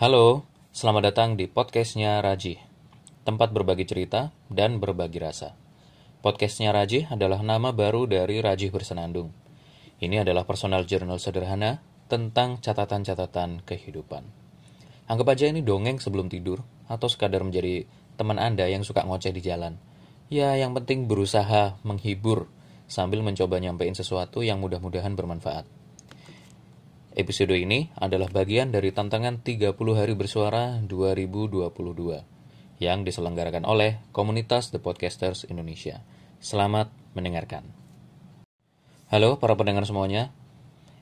Halo, selamat datang di podcastnya Raji, tempat berbagi cerita dan berbagi rasa. Podcastnya Raji adalah nama baru dari Raji Bersenandung. Ini adalah personal journal sederhana tentang catatan-catatan kehidupan. Anggap aja ini dongeng sebelum tidur, atau sekadar menjadi teman Anda yang suka ngoceh di jalan. Ya, yang penting berusaha menghibur sambil mencoba nyampein sesuatu yang mudah-mudahan bermanfaat. Episode ini adalah bagian dari tantangan 30 hari bersuara 2022 yang diselenggarakan oleh komunitas The Podcasters Indonesia. Selamat mendengarkan. Halo para pendengar semuanya.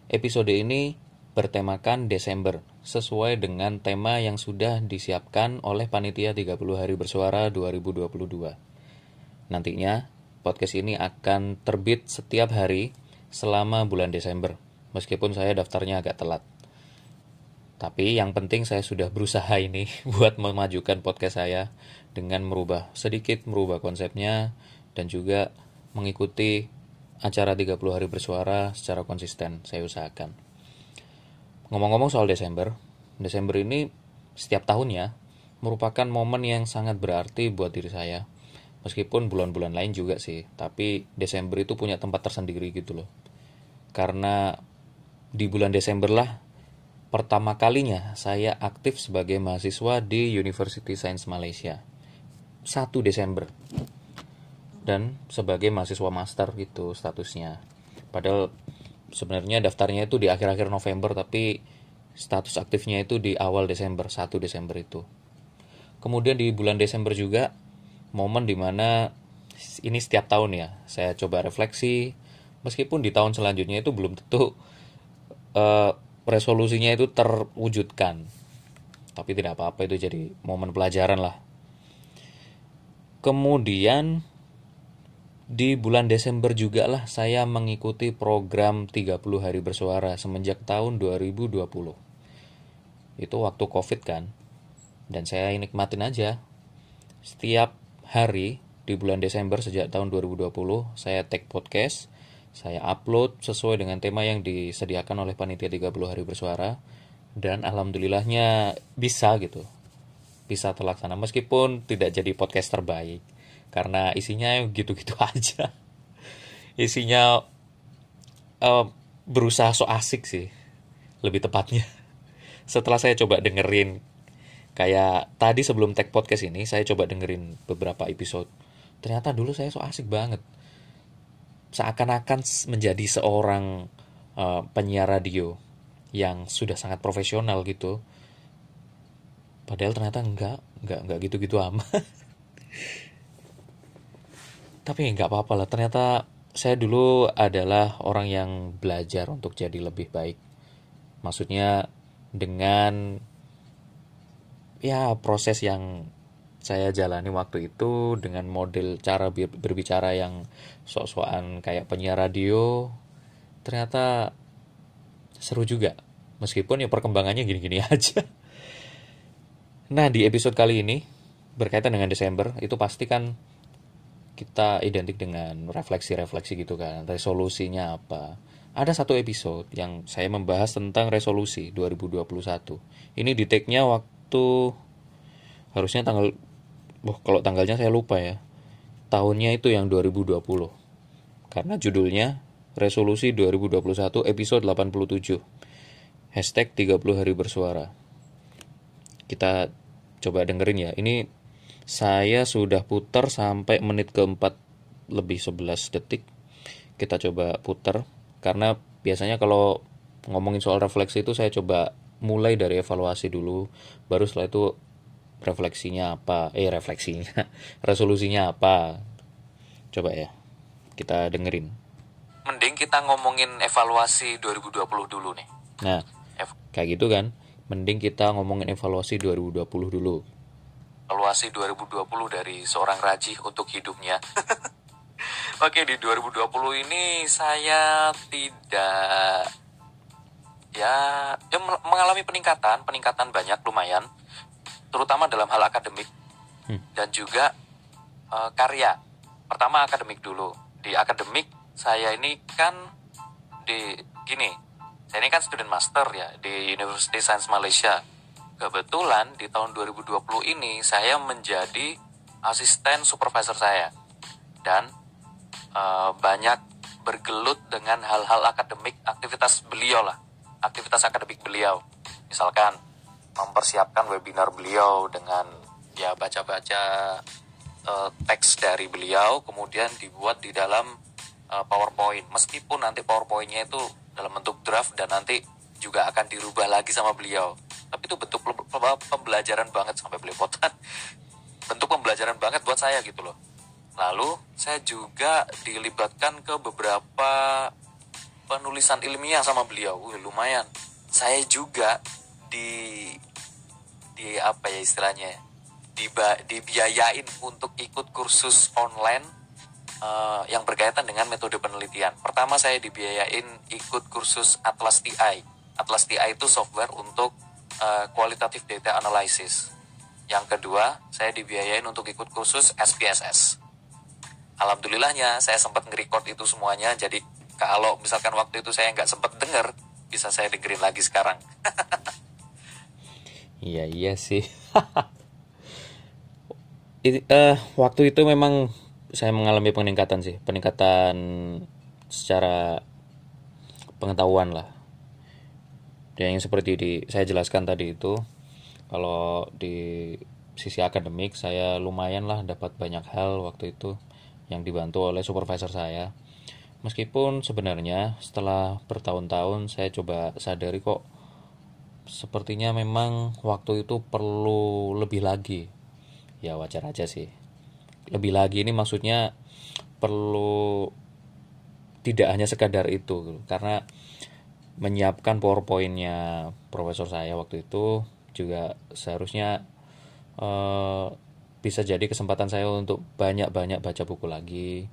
Episode ini bertemakan Desember sesuai dengan tema yang sudah disiapkan oleh panitia 30 hari bersuara 2022. Nantinya podcast ini akan terbit setiap hari selama bulan Desember meskipun saya daftarnya agak telat. Tapi yang penting saya sudah berusaha ini buat memajukan podcast saya dengan merubah sedikit merubah konsepnya dan juga mengikuti acara 30 hari bersuara secara konsisten saya usahakan. Ngomong-ngomong soal Desember, Desember ini setiap tahunnya merupakan momen yang sangat berarti buat diri saya. Meskipun bulan-bulan lain juga sih, tapi Desember itu punya tempat tersendiri gitu loh. Karena di bulan Desember lah pertama kalinya saya aktif sebagai mahasiswa di University Science Malaysia. 1 Desember. Dan sebagai mahasiswa master gitu statusnya. Padahal sebenarnya daftarnya itu di akhir-akhir November tapi status aktifnya itu di awal Desember, 1 Desember itu. Kemudian di bulan Desember juga momen di mana ini setiap tahun ya saya coba refleksi meskipun di tahun selanjutnya itu belum tentu uh, resolusinya itu terwujudkan. Tapi tidak apa-apa itu jadi momen pelajaran lah. Kemudian di bulan Desember juga lah saya mengikuti program 30 hari bersuara semenjak tahun 2020 itu waktu covid kan? Dan saya nikmatin aja. Setiap hari di bulan Desember sejak tahun 2020 saya take podcast saya upload sesuai dengan tema yang disediakan oleh panitia 30 hari bersuara dan alhamdulillahnya bisa gitu. Bisa terlaksana meskipun tidak jadi podcast terbaik karena isinya gitu-gitu aja. Isinya uh, berusaha so asik sih lebih tepatnya. Setelah saya coba dengerin kayak tadi sebelum tag podcast ini saya coba dengerin beberapa episode. Ternyata dulu saya so asik banget seakan-akan menjadi seorang uh, penyiar radio yang sudah sangat profesional gitu. Padahal ternyata enggak, enggak, enggak gitu-gitu amat. Tapi enggak apa-apa lah, ternyata saya dulu adalah orang yang belajar untuk jadi lebih baik. Maksudnya dengan ya proses yang saya jalani waktu itu dengan model cara berbicara yang sok-sokan kayak penyiar radio ternyata seru juga. Meskipun ya perkembangannya gini-gini aja. Nah di episode kali ini berkaitan dengan Desember itu pasti kan kita identik dengan refleksi-refleksi gitu kan. Resolusinya apa? Ada satu episode yang saya membahas tentang resolusi 2021 ini di take-nya waktu harusnya tanggal Wah, kalau tanggalnya saya lupa ya. Tahunnya itu yang 2020. Karena judulnya Resolusi 2021 episode 87. Hashtag 30 hari bersuara. Kita coba dengerin ya. Ini saya sudah putar sampai menit keempat lebih 11 detik. Kita coba putar. Karena biasanya kalau ngomongin soal refleksi itu saya coba mulai dari evaluasi dulu. Baru setelah itu refleksinya apa? Eh refleksinya. Resolusinya apa? Coba ya kita dengerin. Mending kita ngomongin evaluasi 2020 dulu nih. Nah kayak gitu kan? Mending kita ngomongin evaluasi 2020 dulu. Evaluasi 2020 dari seorang Raji untuk hidupnya. Oke di 2020 ini saya tidak ya, ya mengalami peningkatan peningkatan banyak lumayan terutama dalam hal akademik hmm. dan juga uh, karya. Pertama akademik dulu. Di akademik saya ini kan di gini, saya ini kan student master ya di University Science Malaysia. kebetulan di tahun 2020 ini saya menjadi asisten supervisor saya dan e, banyak bergelut dengan hal-hal akademik aktivitas beliau lah aktivitas akademik beliau misalkan mempersiapkan webinar beliau dengan ya baca-baca e, teks dari beliau kemudian dibuat di dalam e, PowerPoint. Meskipun nanti PowerPointnya itu dalam bentuk draft dan nanti juga akan dirubah lagi sama beliau. Tapi itu bentuk pembelajaran banget sampai belepotan bentuk pembelajaran banget buat saya gitu loh. Lalu saya juga dilibatkan ke beberapa penulisan ilmiah sama beliau. Wih, lumayan. Saya juga di di apa ya istilahnya diba, dibiayain untuk ikut kursus online uh, yang berkaitan dengan metode penelitian. Pertama saya dibiayain ikut kursus Atlas TI. Atlas TI itu software untuk uh, data analysis. Yang kedua, saya dibiayain untuk ikut kursus SPSS. Alhamdulillahnya, saya sempat nge-record itu semuanya, jadi kalau misalkan waktu itu saya nggak sempat denger, bisa saya dengerin lagi sekarang. iya, iya sih. It, uh, waktu itu memang saya mengalami peningkatan sih, peningkatan secara pengetahuan lah dan yang seperti di saya jelaskan tadi itu kalau di sisi akademik saya lumayan lah dapat banyak hal waktu itu yang dibantu oleh supervisor saya meskipun sebenarnya setelah bertahun-tahun saya coba sadari kok sepertinya memang waktu itu perlu lebih lagi. Ya wajar aja sih. Lebih lagi ini maksudnya perlu tidak hanya sekadar itu karena menyiapkan powerpointnya profesor saya waktu itu juga seharusnya uh, bisa jadi kesempatan saya untuk banyak-banyak baca buku lagi.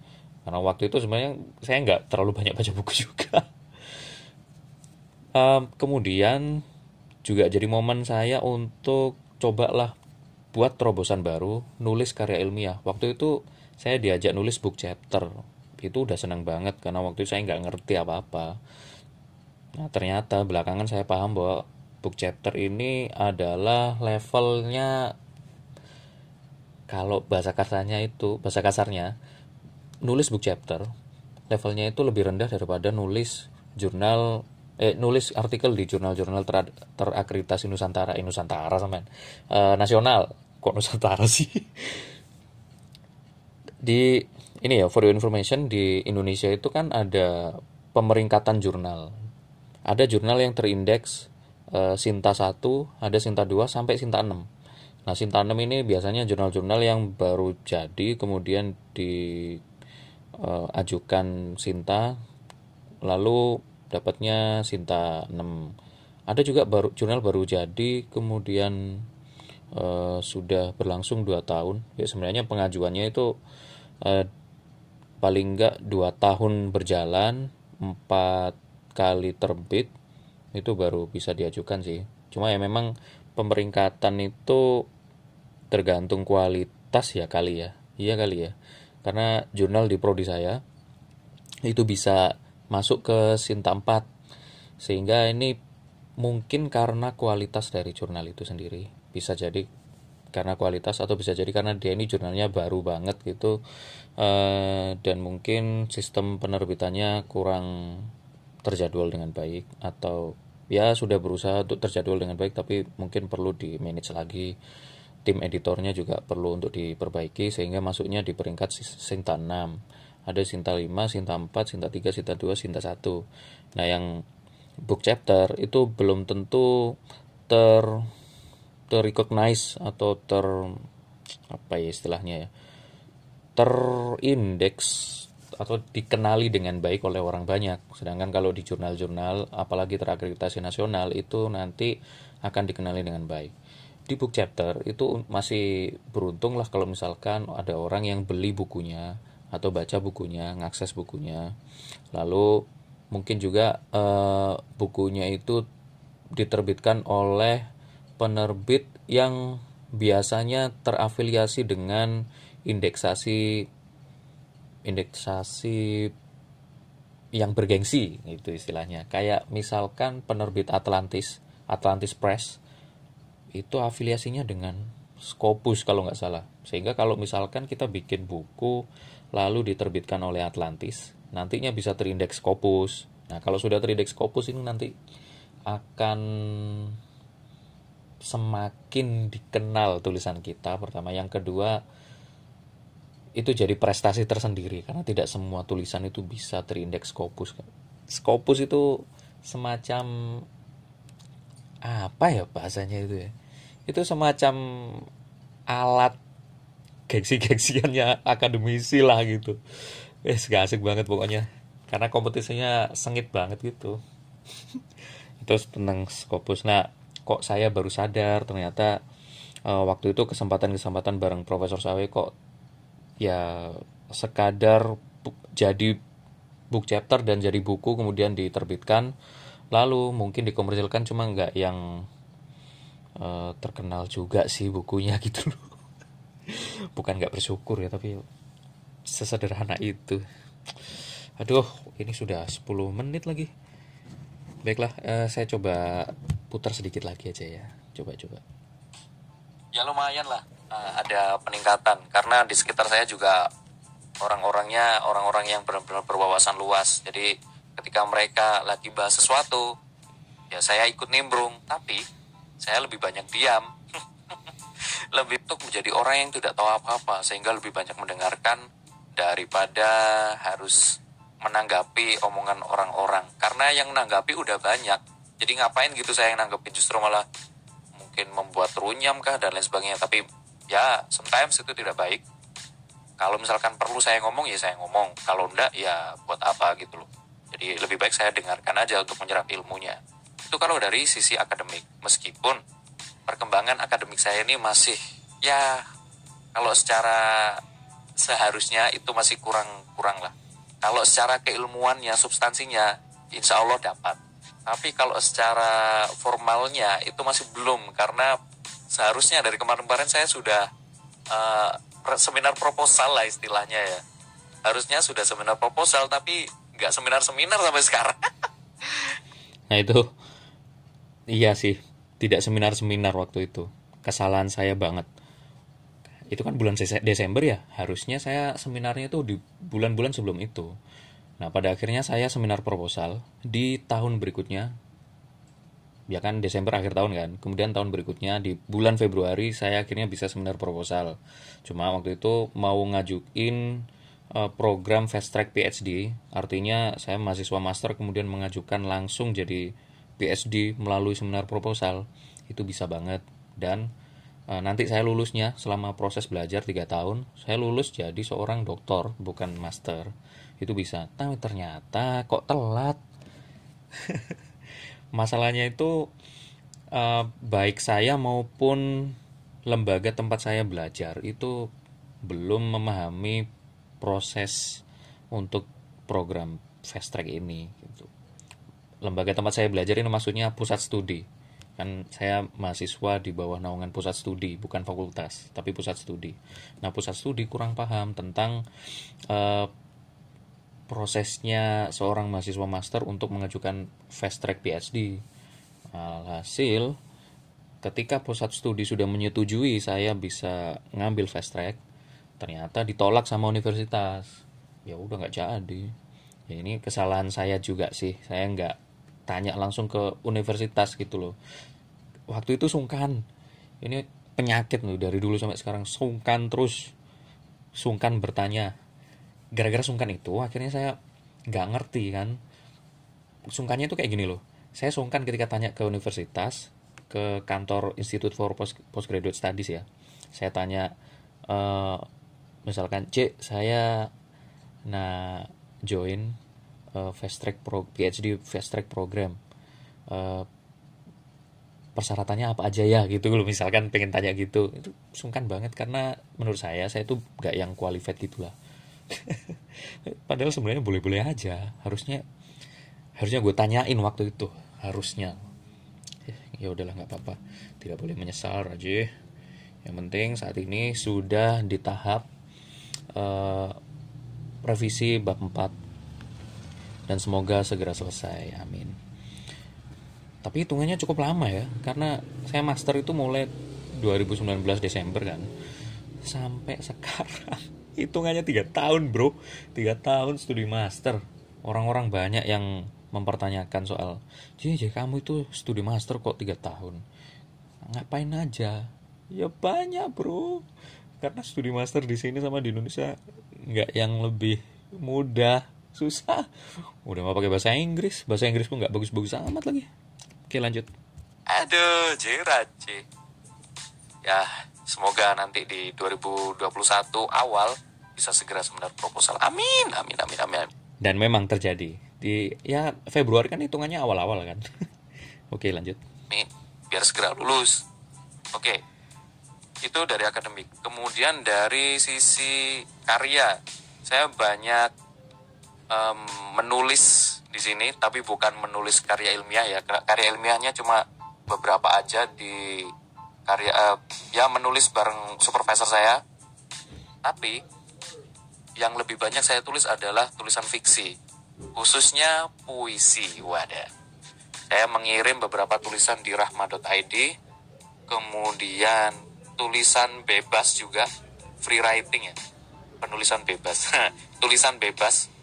Karena waktu itu sebenarnya saya nggak terlalu banyak baca buku juga. Um, kemudian juga jadi momen saya untuk cobalah buat terobosan baru nulis karya ilmiah. Waktu itu saya diajak nulis book chapter. Itu udah senang banget karena waktu itu saya nggak ngerti apa-apa. Nah, ternyata belakangan saya paham bahwa book chapter ini adalah levelnya kalau bahasa kasarnya itu, bahasa kasarnya nulis book chapter levelnya itu lebih rendah daripada nulis jurnal eh nulis artikel di jurnal-jurnal ter, terakreditasi Nusantara, eh, Nusantara sampean. E, nasional. Kok Nusantara sih? Di ini ya for your information di Indonesia itu kan ada pemeringkatan jurnal ada jurnal yang terindeks e, Sinta 1, ada Sinta 2 sampai Sinta 6. Nah, Sinta 6 ini biasanya jurnal-jurnal yang baru jadi kemudian diajukan eh, e, Sinta lalu dapatnya Sinta 6. Ada juga baru jurnal baru jadi kemudian e, sudah berlangsung 2 tahun. Ya sebenarnya pengajuannya itu e, paling enggak 2 tahun berjalan, 4 kali terbit itu baru bisa diajukan sih cuma ya memang pemeringkatan itu tergantung kualitas ya kali ya iya kali ya karena jurnal di prodi saya itu bisa masuk ke Sinta 4 sehingga ini mungkin karena kualitas dari jurnal itu sendiri. Bisa jadi karena kualitas atau bisa jadi karena dia ini jurnalnya baru banget gitu. Uh, dan mungkin sistem penerbitannya kurang terjadwal dengan baik. Atau ya sudah berusaha untuk terjadwal dengan baik tapi mungkin perlu di manage lagi. Tim editornya juga perlu untuk diperbaiki sehingga masuknya di peringkat Sinta 6 ada Sinta 5, Sinta 4, Sinta 3, Sinta 2, Sinta 1 nah yang book chapter itu belum tentu ter terrecognize atau ter apa ya istilahnya ya terindeks atau dikenali dengan baik oleh orang banyak. Sedangkan kalau di jurnal-jurnal, apalagi terakreditasi nasional, itu nanti akan dikenali dengan baik. Di book chapter itu masih beruntung lah kalau misalkan ada orang yang beli bukunya atau baca bukunya, ngakses bukunya. Lalu mungkin juga uh, bukunya itu diterbitkan oleh penerbit yang biasanya terafiliasi dengan indeksasi indeksasi yang bergengsi itu istilahnya kayak misalkan penerbit Atlantis Atlantis Press itu afiliasinya dengan Scopus kalau nggak salah sehingga kalau misalkan kita bikin buku lalu diterbitkan oleh Atlantis nantinya bisa terindeks Scopus. Nah kalau sudah terindeks Scopus ini nanti akan semakin dikenal tulisan kita. Pertama yang kedua itu jadi prestasi tersendiri karena tidak semua tulisan itu bisa terindeks Scopus. Scopus itu semacam apa ya bahasanya itu ya? Itu semacam alat gengsi-gengsiannya akademisi lah gitu. Eh gak asik banget pokoknya. Karena kompetisinya sengit banget gitu. Itu tentang Scopus nah kok saya baru sadar ternyata uh, waktu itu kesempatan-kesempatan bareng Profesor Sawe kok ya sekadar bu jadi book chapter dan jadi buku kemudian diterbitkan. Lalu mungkin dikomersilkan cuma nggak yang uh, terkenal juga sih bukunya gitu loh bukan nggak bersyukur ya tapi sesederhana itu. Aduh ini sudah 10 menit lagi. Baiklah uh, saya coba putar sedikit lagi aja ya. Coba coba. Ya lumayan lah. Uh, ada peningkatan. Karena di sekitar saya juga orang-orangnya orang-orang yang benar-benar berwawasan luas. Jadi ketika mereka lagi bahas sesuatu ya saya ikut nimbrung. Tapi saya lebih banyak diam lebih untuk menjadi orang yang tidak tahu apa-apa sehingga lebih banyak mendengarkan daripada harus menanggapi omongan orang-orang. Karena yang menanggapi udah banyak jadi ngapain gitu saya yang nanggepin? Justru malah mungkin membuat runyam kah dan lain sebagainya. Tapi ya sometimes itu tidak baik. Kalau misalkan perlu saya ngomong ya saya ngomong. Kalau enggak ya buat apa gitu loh. Jadi lebih baik saya dengarkan aja untuk menyerap ilmunya. Itu kalau dari sisi akademik. Meskipun perkembangan akademik saya ini masih ya kalau secara seharusnya itu masih kurang-kurang lah. Kalau secara keilmuannya, substansinya, insya Allah dapat. Tapi kalau secara formalnya itu masih belum karena seharusnya dari kemarin-kemarin saya sudah uh, seminar proposal lah istilahnya ya. Harusnya sudah seminar proposal tapi nggak seminar-seminar sampai sekarang. nah itu iya sih tidak seminar-seminar waktu itu. Kesalahan saya banget. Itu kan bulan Desember ya? Harusnya saya seminarnya itu di bulan-bulan sebelum itu. Nah pada akhirnya saya seminar proposal di tahun berikutnya. Ya kan Desember akhir tahun kan? Kemudian tahun berikutnya di bulan Februari saya akhirnya bisa seminar proposal. Cuma waktu itu mau ngajuin Eh, program fast track PhD, artinya saya mahasiswa master kemudian mengajukan langsung jadi PhD melalui seminar proposal, itu bisa banget dan e, nanti saya lulusnya selama proses belajar 3 tahun, saya lulus jadi seorang doktor bukan master. Itu bisa. Tapi ternyata kok telat. Masalahnya itu e, baik saya maupun lembaga tempat saya belajar itu belum memahami proses untuk program fast track ini gitu. Lembaga tempat saya belajar ini maksudnya pusat studi. Kan saya mahasiswa di bawah naungan pusat studi, bukan fakultas, tapi pusat studi. Nah, pusat studi kurang paham tentang uh, prosesnya seorang mahasiswa master untuk mengajukan fast track PhD. Alhasil, ketika pusat studi sudah menyetujui saya bisa ngambil fast track, ternyata ditolak sama universitas ya udah nggak jadi ya ini kesalahan saya juga sih saya nggak tanya langsung ke universitas gitu loh. Waktu itu sungkan. Ini penyakit loh dari dulu sampai sekarang. Sungkan terus. Sungkan bertanya. Gara-gara sungkan itu akhirnya saya nggak ngerti kan. Sungkannya itu kayak gini loh. Saya sungkan ketika tanya ke universitas ke kantor Institute for Post Postgraduate Studies ya. Saya tanya e, misalkan C saya nah join uh, fast track pro PhD fast track program. Uh, persyaratannya apa aja ya gitu. Loh misalkan pengen tanya gitu itu sungkan banget karena menurut saya saya tuh gak yang qualified gitulah. Padahal sebenarnya boleh-boleh aja. Harusnya harusnya gue tanyain waktu itu harusnya. Ya udahlah nggak apa-apa. Tidak boleh menyesal aja yang penting saat ini sudah di tahap uh, revisi bab 4 dan semoga segera selesai amin. Tapi hitungannya cukup lama ya karena saya master itu mulai 2019 Desember kan. Sampai sekarang hitungannya tiga tahun bro. Tiga tahun studi master. Orang-orang banyak yang mempertanyakan soal jadi kamu itu studi master kok tiga tahun? Ngapain aja? Ya banyak bro. Karena studi master di sini sama di Indonesia nggak yang lebih mudah susah udah mau pakai bahasa Inggris bahasa Inggris pun nggak bagus-bagus amat lagi Oke lanjut. Aduh, Jiraji. Ya, semoga nanti di 2021 awal bisa segera sebenarnya proposal. Amin, amin, amin, amin. Dan memang terjadi. Di ya Februari kan hitungannya awal-awal kan. Oke, lanjut. Amin. Biar segera lulus. Oke. Itu dari akademik. Kemudian dari sisi karya, saya banyak um, menulis di sini tapi bukan menulis karya ilmiah ya. Karya ilmiahnya cuma beberapa aja di karya uh, ya menulis bareng supervisor saya. Tapi yang lebih banyak saya tulis adalah tulisan fiksi khususnya puisi. Wadah. Saya mengirim beberapa tulisan di rahma.id kemudian tulisan bebas juga free writing ya. Penulisan bebas. Tulisan bebas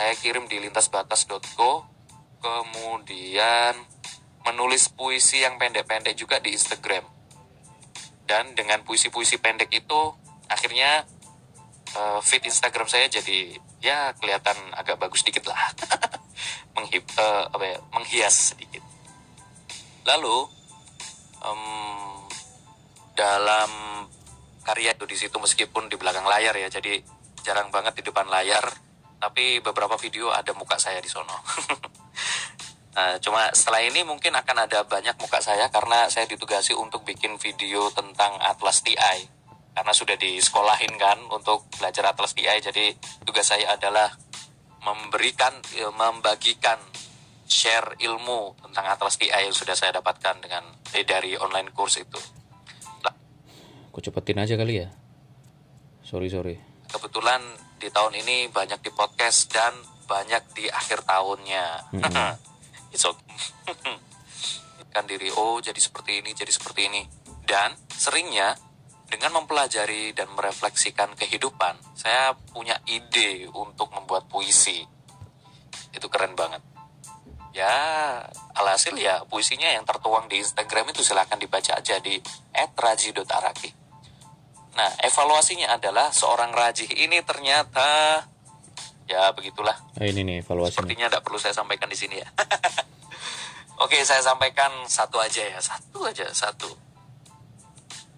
saya kirim di lintasbatas.co kemudian menulis puisi yang pendek-pendek juga di Instagram. Dan dengan puisi-puisi pendek itu akhirnya uh, feed Instagram saya jadi ya kelihatan agak bagus dikit lah. Menghib, uh, apa ya, menghias sedikit. Lalu um, dalam karya itu di situ meskipun di belakang layar ya jadi jarang banget di depan layar tapi beberapa video ada muka saya di sono. nah, cuma setelah ini mungkin akan ada banyak muka saya karena saya ditugasi untuk bikin video tentang Atlas TI. Karena sudah disekolahin kan untuk belajar Atlas TI, jadi tugas saya adalah memberikan, ya, membagikan share ilmu tentang Atlas TI yang sudah saya dapatkan dengan eh, dari online course itu. Kok cepetin aja kali ya? Sorry sorry. Kebetulan di tahun ini banyak di podcast dan banyak di akhir tahunnya. Mm-hmm. It's okay. kan diri oh jadi seperti ini jadi seperti ini dan seringnya dengan mempelajari dan merefleksikan kehidupan saya punya ide untuk membuat puisi itu keren banget ya alhasil ya puisinya yang tertuang di Instagram itu silahkan dibaca aja di @raji.araki Nah, evaluasinya adalah seorang rajih ini ternyata ya begitulah. Oh, ini nih evaluasi. Sepertinya tidak perlu saya sampaikan di sini ya. Oke, saya sampaikan satu aja ya, satu aja, satu.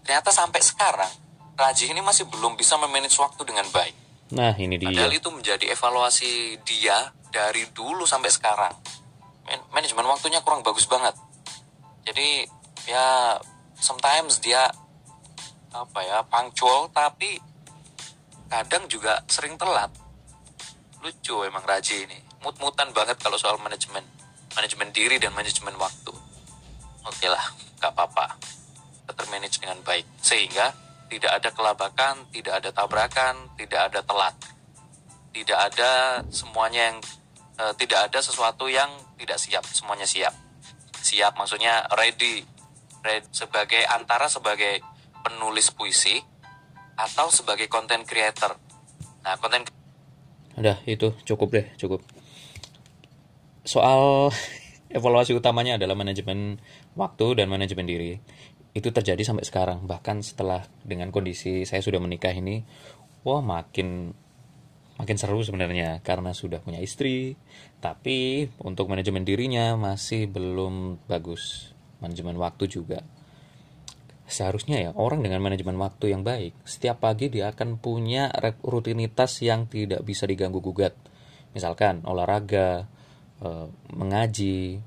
Ternyata sampai sekarang rajih ini masih belum bisa memanage waktu dengan baik. Nah, ini dia. Padahal itu menjadi evaluasi dia dari dulu sampai sekarang. Man manajemen waktunya kurang bagus banget. Jadi ya sometimes dia apa ya punctual tapi kadang juga sering telat. Lucu emang Raji ini. Mut-mutan banget kalau soal manajemen. Manajemen diri dan manajemen waktu. Oke lah gak apa-apa. Termanage dengan baik. Sehingga tidak ada kelabakan tidak ada tabrakan tidak ada telat. Tidak ada semuanya yang uh, tidak ada sesuatu yang tidak siap. Semuanya siap. Siap maksudnya ready. Ready sebagai antara sebagai penulis puisi atau sebagai content creator. Nah, konten Udah, itu cukup deh, cukup. Soal evaluasi utamanya adalah manajemen waktu dan manajemen diri. Itu terjadi sampai sekarang, bahkan setelah dengan kondisi saya sudah menikah ini, wah makin makin seru sebenarnya karena sudah punya istri, tapi untuk manajemen dirinya masih belum bagus. Manajemen waktu juga seharusnya ya orang dengan manajemen waktu yang baik setiap pagi dia akan punya rutinitas yang tidak bisa diganggu gugat. Misalkan olahraga eh, mengaji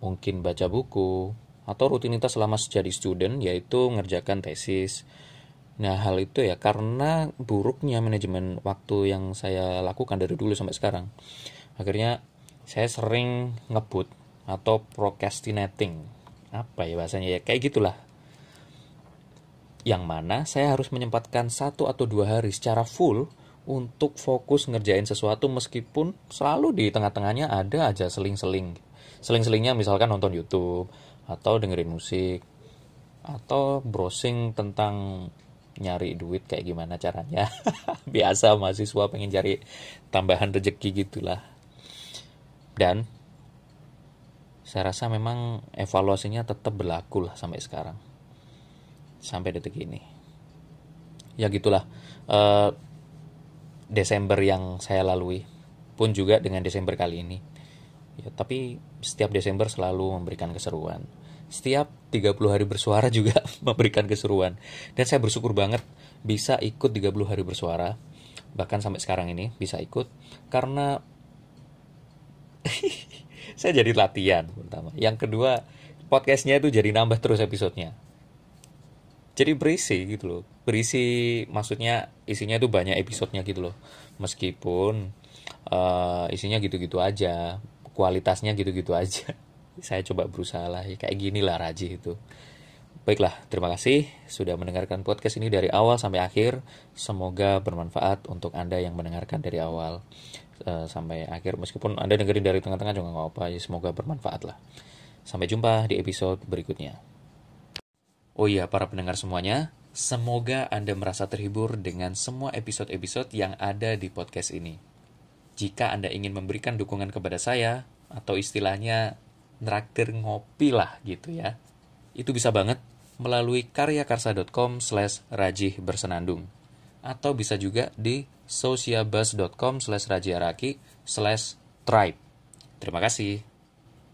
mungkin baca buku atau rutinitas selama jadi student yaitu mengerjakan tesis. Nah hal itu ya karena buruknya manajemen waktu yang saya lakukan dari dulu sampai sekarang. Akhirnya saya sering ngebut atau procrastinating. Apa ya bahasanya ya? Kayak gitulah yang mana saya harus menyempatkan satu atau dua hari secara full untuk fokus ngerjain sesuatu meskipun selalu di tengah-tengahnya ada aja seling-seling. Seling-selingnya misalkan nonton YouTube atau dengerin musik atau browsing tentang nyari duit kayak gimana caranya. Biasa mahasiswa pengen cari tambahan rezeki gitulah. Dan saya rasa memang evaluasinya tetap berlaku lah sampai sekarang sampai detik ini. Ya gitulah. Uh, Desember yang saya lalui pun juga dengan Desember kali ini. Ya tapi setiap Desember selalu memberikan keseruan. Setiap 30 hari bersuara juga memberikan keseruan. Dan saya bersyukur banget bisa ikut 30 hari bersuara. Bahkan sampai sekarang ini bisa ikut. Karena saya jadi latihan pertama. Yang kedua podcastnya itu jadi nambah terus episodenya jadi berisi gitu loh berisi maksudnya isinya itu banyak episodenya gitu loh meskipun uh, isinya gitu-gitu aja kualitasnya gitu-gitu aja saya coba berusaha lah ya, kayak gini lah Raji itu Baiklah, terima kasih sudah mendengarkan podcast ini dari awal sampai akhir. Semoga bermanfaat untuk Anda yang mendengarkan dari awal uh, sampai akhir. Meskipun Anda dengerin dari tengah-tengah juga nggak apa-apa, ya semoga bermanfaat lah. Sampai jumpa di episode berikutnya. Oh iya, para pendengar semuanya, semoga Anda merasa terhibur dengan semua episode-episode yang ada di podcast ini. Jika Anda ingin memberikan dukungan kepada saya, atau istilahnya neraktir ngopi lah gitu ya, itu bisa banget melalui karyakarsa.com slash rajih bersenandung atau bisa juga di sociabus.com slash rajiaraki slash tribe. Terima kasih.